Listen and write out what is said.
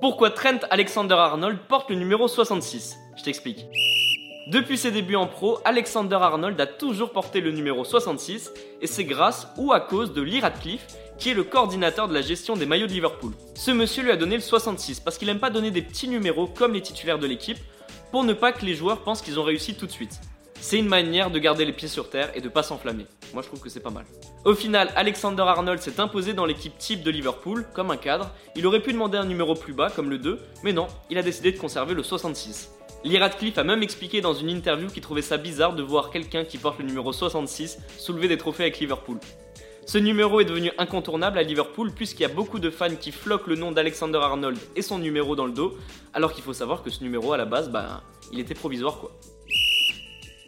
Pourquoi Trent Alexander-Arnold porte le numéro 66 Je t'explique. Depuis ses débuts en pro, Alexander Arnold a toujours porté le numéro 66 et c'est grâce ou à cause de Lee Radcliffe qui est le coordinateur de la gestion des maillots de Liverpool. Ce monsieur lui a donné le 66 parce qu'il aime pas donner des petits numéros comme les titulaires de l'équipe pour ne pas que les joueurs pensent qu'ils ont réussi tout de suite. C'est une manière de garder les pieds sur terre et de pas s'enflammer. Moi je trouve que c'est pas mal. Au final, Alexander Arnold s'est imposé dans l'équipe type de Liverpool comme un cadre. Il aurait pu demander un numéro plus bas comme le 2, mais non, il a décidé de conserver le 66. Lee Radcliffe a même expliqué dans une interview qu'il trouvait ça bizarre de voir quelqu'un qui porte le numéro 66 soulever des trophées avec Liverpool. Ce numéro est devenu incontournable à Liverpool puisqu'il y a beaucoup de fans qui floquent le nom d'Alexander Arnold et son numéro dans le dos, alors qu'il faut savoir que ce numéro à la base, bah, il était provisoire quoi.